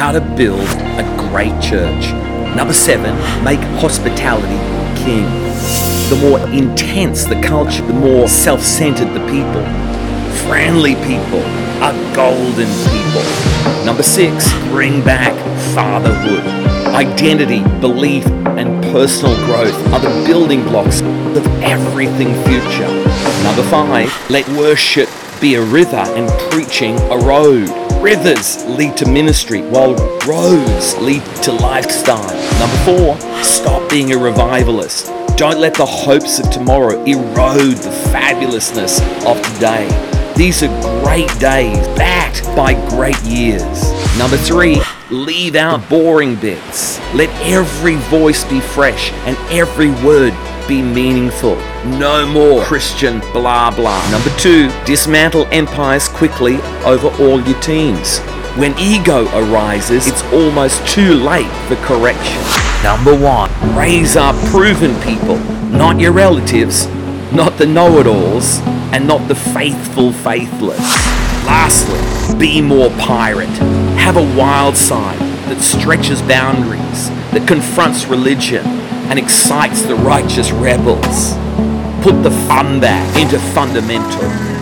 how to build a great church. Number seven, make hospitality king. The more intense the culture, the more self centered the people. Friendly people are golden people. Number six, bring back fatherhood. Identity, belief, and personal growth are the building blocks of everything future. Number five, let worship be a river and preaching a road. Rivers lead to ministry, while roads lead to lifestyle. Number four, stop being a revivalist. Don't let the hopes of tomorrow erode the fabulousness of today. These are great days backed by great years. Number three, leave out boring bits. Let every voice be fresh and every word be meaningful. No more Christian blah blah. Number two, dismantle empires quickly over all your teams. When ego arises, it's almost too late for correction. Number one, raise up proven people, not your relatives, not the know it alls, and not the faithful faithless. Lastly, be more pirate. Have a wild side that stretches boundaries, that confronts religion, and excites the righteous rebels. Put the fun back into fundamental.